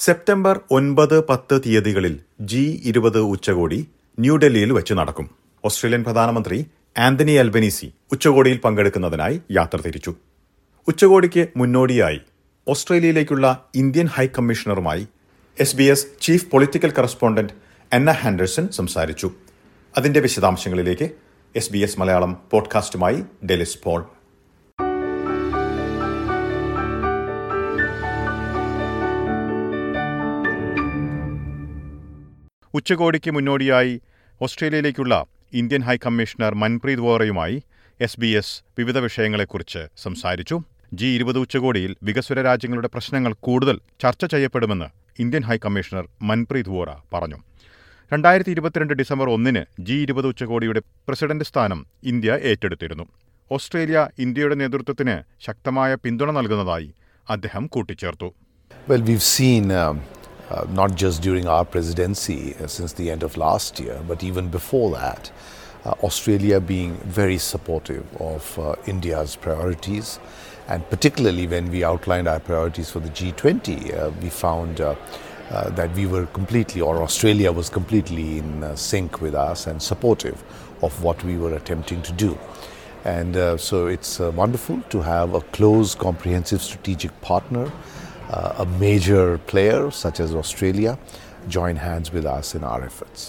September ഒൻപത് പത്ത് തീയതികളിൽ ജി ഇരുപത് ഉച്ചകോടി ന്യൂഡൽഹിയിൽ വെച്ച് നടക്കും. ഓസ്ട്രേലിയൻ പ്രധാനമന്ത്രി ആന്റണി അൽബനീസി ഉച്ചകോടിയിൽ പങ്കെടുക്കുന്നതിനായി യാത്ര തിരിച്ചു. ഉച്ചകോടിക്ക് മുന്നോടിയായി ഓസ്ട്രേലിയയിലേക്കുള്ള Indian ഹൈക്കമ്മീഷണറുമായി S B S chief political correspondent എന്ന ഹാൻഡേഴ്സൺ സംസാരിച്ചു. അതിന്റെ വിശദാംശങ്ങളിലേക്ക് എസ് ബി എസ് മലയാളം പോഡ്കാസ്റ്റുമായി ഡെലിസ് പോൾ. ഉച്ചകോടിക്ക് മുന്നോടിയായി ഓസ്ട്രേലിയയിലേക്കുള്ള ഇന്ത്യൻ ഹൈക്കമ്മീഷണർ മൻപ്രീത് വോറയുമായി എസ് ബി എസ് വിവിധ വിഷയങ്ങളെക്കുറിച്ച് സംസാരിച്ചു. ജി ഇരുപത് ഉച്ചകോടിയിൽ വികസ്വര രാജ്യങ്ങളുടെ പ്രശ്നങ്ങൾ കൂടുതൽ ചർച്ച ചെയ്യപ്പെടുമെന്ന് Indian high commissioner Manpreet Vohra പറഞ്ഞു. രണ്ടായിരത്തി ഇരുപത്തിരണ്ട് ഡിസംബർ ഒന്നിന് ജി ഇരുപത് ഉച്ചകോടിയുടെ പ്രസിഡന്റ് സ്ഥാനം ഇന്ത്യ ഏറ്റെടുത്തിരുന്നു. ഓസ്ട്രേലിയ ഇന്ത്യയുടെ നേതൃത്വത്തിന് ശക്തമായ പിന്തുണ നൽകുന്നതായി അദ്ദേഹം കൂട്ടിച്ചേർത്തു. Well, we've seen um, uh, not just during our presidency uh, since the end of last year, but even before that, uh, Australia being very supportive of uh, India's priorities. And particularly when we outlined our priorities for the G20, uh, we found uh, that we were completely, or Australia was completely in sync with us and supportive of what we were attempting to do. And so it's wonderful to have a close, comprehensive strategic partner, uh, a major player such as Australia, join hands with us in our efforts.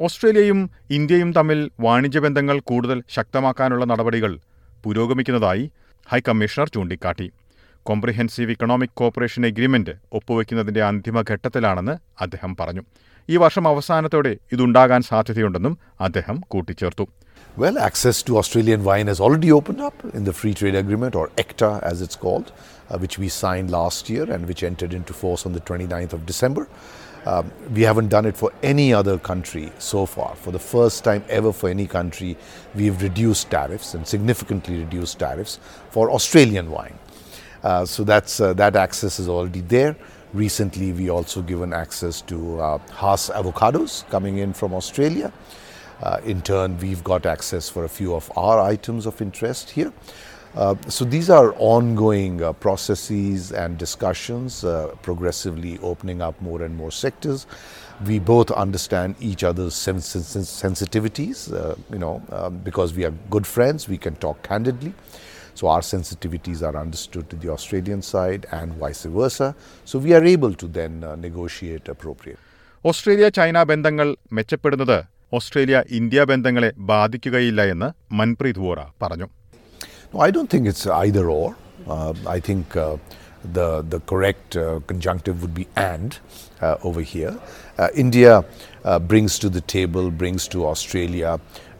ഓസ്ട്രേലിയയും ഇന്ത്യയും തമ്മിൽ വാണിജ്യ ബന്ധങ്ങൾ കൂടുതൽ ശക്തമാക്കാനുള്ള നടപടികൾ പുരോഗമിക്കുന്നതായി high commissioner ചൂണ്ടിക്കാട്ടി. Comprehensive economic cooperation agreement ഒപ്പുവെക്കുന്നതിന്റെ അന്തിമഘട്ടത്തിലാണെന്ന് അദ്ദേഹം പറഞ്ഞു. ഈ വർഷം അവസാനത്തോടെ ഇതുണ്ടാകാൻ സാധ്യതയുണ്ടെന്നും അദ്ദേഹം കൂട്ടിച്ചേർത്തു. Well, access to Australian wine has already opened up in the Free Trade Agreement, or ECTA as it's called, uh, which we signed last year and which entered into force on the 29th of December. Um, we haven't done it for any other country so far. For the first time ever for any country, we've reduced tariffs and significantly reduced tariffs for Australian wine. Uh, so that's uh, that access is already there. Recently, we also given access to uh, Hass avocados coming in from Australia. Uh, in turn, we've got access for a few of our items of interest here. Uh, so these are ongoing uh, processes and discussions, uh, progressively opening up more and more sectors. We both understand each other's sens- sens- sensitivities, uh, you know, um, because we are good friends, we can talk candidly. So our sensitivities are understood to the Australian side and vice versa. So we are able to then uh, negotiate appropriate. Australia China ബന്ധങ്ങൾ മെച്ചപ്പെടുന്നത് Australia India ബന്ധങ്ങളെ ബാധിക്കുകയില്ല എന്ന് മൻപ്രീത് വോറ പറഞ്ഞു think it's either or. Uh, I think uh, the the correct uh, conjunctive would be and uh, over here. Uh, India uh, brings to the table, brings to Australia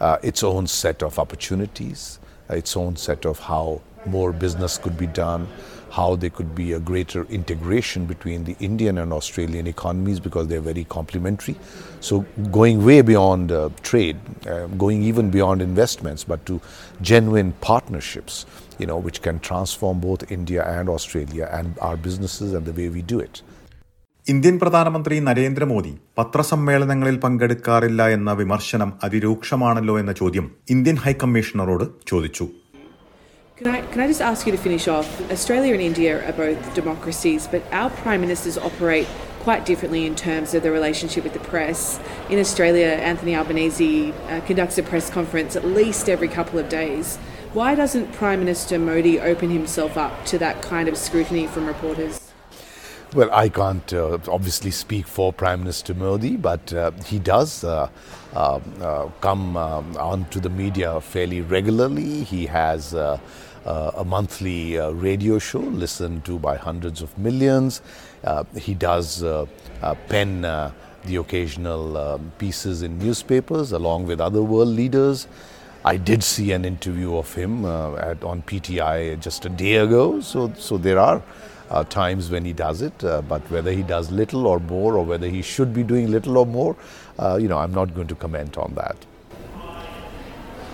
uh, its own set of opportunities, uh, its own set of how more business could be done, how there could be a greater integration between the Indian and Australian economies because they're very complementary. So, going way beyond uh, trade, uh, going even beyond investments, but to genuine partnerships, you know, which can transform both India and Australia and our businesses and the way we do it. Indian പ്രധാനമന്ത്രി നരേന്ദ്രമോദി പത്രസമ്മേളനങ്ങളിൽ പങ്കെടുക്കാറില്ല എന്ന വിമർശനം അതിരൂക്ഷമാണല്ലോ എന്ന ചോദ്യം Indian ഹൈക്കമ്മീഷണറോട് ചോദിച്ചു Can I, can I just ask you to finish off? Australia and India are both democracies, but our prime ministers operate quite differently in terms of their relationship with the press. In Australia, Anthony Albanese uh, conducts a press conference at least every couple of days. Why doesn't Prime Minister Modi open himself up to that kind of scrutiny from reporters? Well, I can't uh, obviously speak for Prime Minister Modi, but uh, he does uh, uh, uh, come um, onto the media fairly regularly. He has uh, uh, a monthly uh, radio show listened to by hundreds of millions. Uh, he does uh, uh, pen uh, the occasional um, pieces in newspapers along with other world leaders. I did see an interview of him uh, at, on PTI just a day ago, so, so there are uh, times when he does it, uh, but whether he does little or more, or whether he should be doing little or more, uh, you know, I'm not going to comment on that.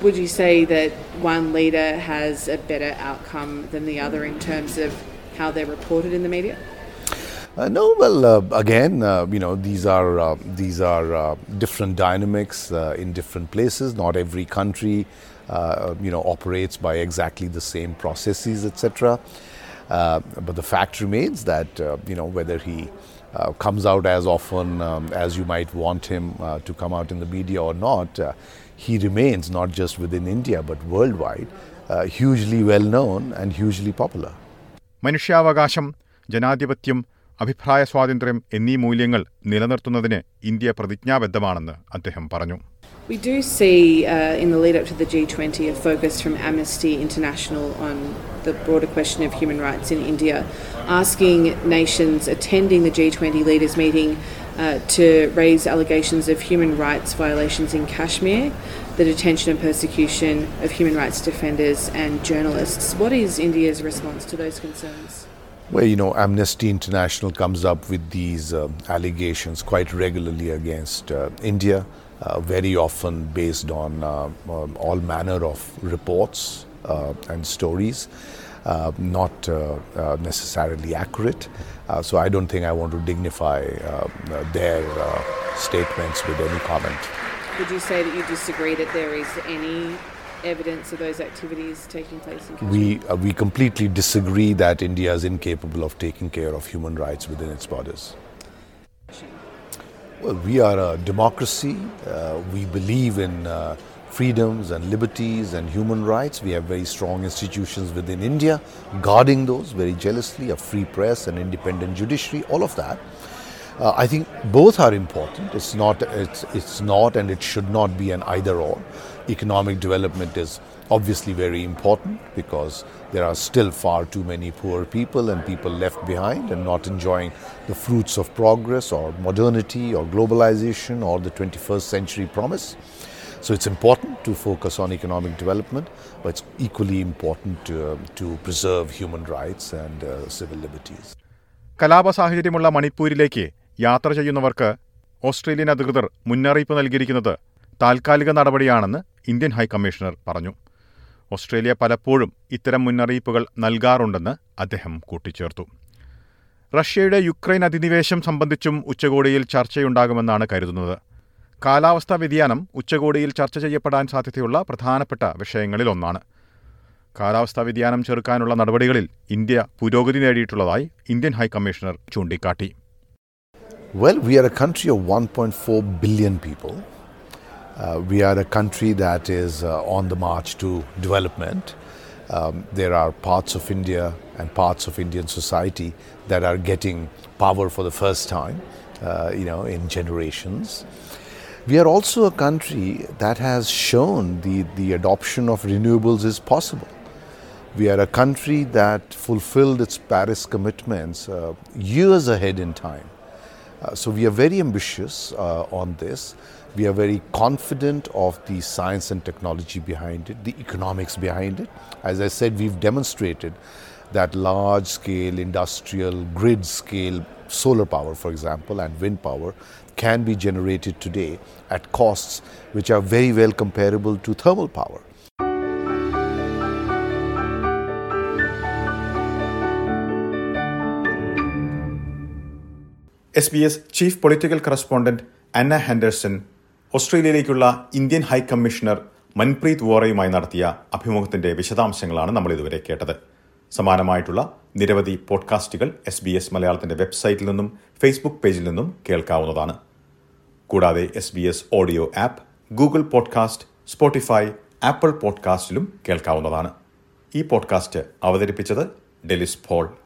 Would you say that one leader has a better outcome than the other in terms of how they're reported in the media? Uh, no, well, uh, again, uh, you know, these are uh, these are uh, different dynamics uh, in different places. Not every country, uh, you know, operates by exactly the same processes, etc. Uh, but the fact remains that uh, you know whether he uh, comes out as often um, as you might want him uh, to come out in the media or not, uh, he remains not just within India but worldwide uh, hugely well known and hugely popular. മനുഷ്യാവകാശം ജനാധിപത്യം അഭിപ്രായ സ്വാതന്ത്ര്യം എന്നീ മൂല്യങ്ങൾ നിലനിർത്തുന്നതിന് India പ്രതിജ്ഞാബദ്ധമാണെന്ന് അദ്ദേഹം പറഞ്ഞു We do see uh, in the lead up to the G20 a focus from Amnesty International on the broader question of human rights in India, asking nations attending the G20 leaders meeting uh, to raise allegations of human rights violations in Kashmir, the detention and persecution of human rights defenders and journalists. What is India's response to those concerns? Well, you know, Amnesty International comes up with these uh, allegations quite regularly against uh, India, very often based on uh, um, all manner of reports uh, and stories, uh, not uh, uh, necessarily accurate. Uh, so I don't think I want to dignify uh, uh, their uh, statements with any comment. Would you say that you disagree that there is any evidence of those activities taking place in Kashmir? We, uh, we completely disagree that India is incapable of taking care of human rights within its borders. Well, we are a democracy. Uh, we believe in uh, freedoms and liberties and human rights. We have very strong institutions within India guarding those very jealously a free press, an independent judiciary, all of that. Uh, I think both are important. It's not, it's, it's not, and it should not be an either or. Economic development is obviously very important because there are still far too many poor people and people left behind and not enjoying the fruits of progress or modernity or globalization or the 21st century promise. So it's important to focus on economic development, but it's equally important to, to preserve human rights and uh, civil liberties. കലാപ സാഹചര്യമുള്ള മണിപ്പൂരിലേക്ക് യാത്ര ചെയ്യുന്നവർക്ക് Australian അധികൃതർ മുന്നറിയിപ്പ് നൽകിയിരിക്കുന്നത് താൽക്കാലിക നടപടിയാണെന്ന് Indian high commissioner പറഞ്ഞു. Australia പലപ്പോഴും ഇത്തരം മുന്നറിയിപ്പുകൾ നൽകാറുണ്ടെന്ന് അദ്ദേഹം കൂട്ടിച്ചേർത്തു. റഷ്യയുടെ യുക്രൈൻ അധിനിവേശം സംബന്ധിച്ചും ഉച്ചകോടിയിൽ ചർച്ചയുണ്ടാകുമെന്നാണ് കരുതുന്നത്. കാലാവസ്ഥാ വ്യതിയാനം ഉച്ചകോടിയിൽ ചർച്ച ചെയ്യപ്പെടാൻ സാധ്യതയുള്ള പ്രധാനപ്പെട്ട വിഷയങ്ങളിലൊന്നാണ്. കാലാവസ്ഥാ വ്യതിയാനം ചെറുക്കാനുള്ള നടപടികളിൽ ഇന്ത്യ പുരോഗതി നേടിയിട്ടുള്ളതായി ഇന്ത്യൻ ഹൈക്കമ്മീഷണർ ചൂണ്ടിക്കാട്ടി. Well, we are a country of 1.4 billion people. Uh, we are a country that is uh, on the march to development. Um, there are parts of India and parts of Indian society that are getting power for the first time, uh, you know, in generations. We are also a country that has shown the, the adoption of renewables is possible. We are a country that fulfilled its Paris commitments uh, years ahead in time. Uh, so we are very ambitious uh, on this. We are very confident of the science and technology behind it, the economics behind it. As I said, we've demonstrated that large scale industrial grid scale solar power, for example, and wind power can be generated today at costs which are very well comparable to thermal power. S B S chief political correspondent Anna Henderson ഓസ്ട്രേലിയയിലേക്കുള്ള Indian high commissioner Manpreet വോറയുമായി നടത്തിയ അഭിമുഖത്തിന്റെ വിശദാംശങ്ങളാണ് നമ്മൾ ഇതുവരെ കേട്ടത്. സമാനമായിട്ടുള്ള നിരവധി പോഡ്കാസ്റ്റുകൾ S B S മലയാളത്തിന്റെ വെബ്സൈറ്റിൽ നിന്നും ഫേസ്ബുക്ക് പേജിൽ നിന്നും കേൾക്കാവുന്നതാണ്. കൂടാതെ S B S audio app Google podcast Spotify Apple പോഡ്കാസ്റ്റിലും കേൾക്കാവുന്നതാണ്. ഈ പോഡ്കാസ്റ്റ് അവതരിപ്പിച്ചത് ഡെലിസ് പോൾ.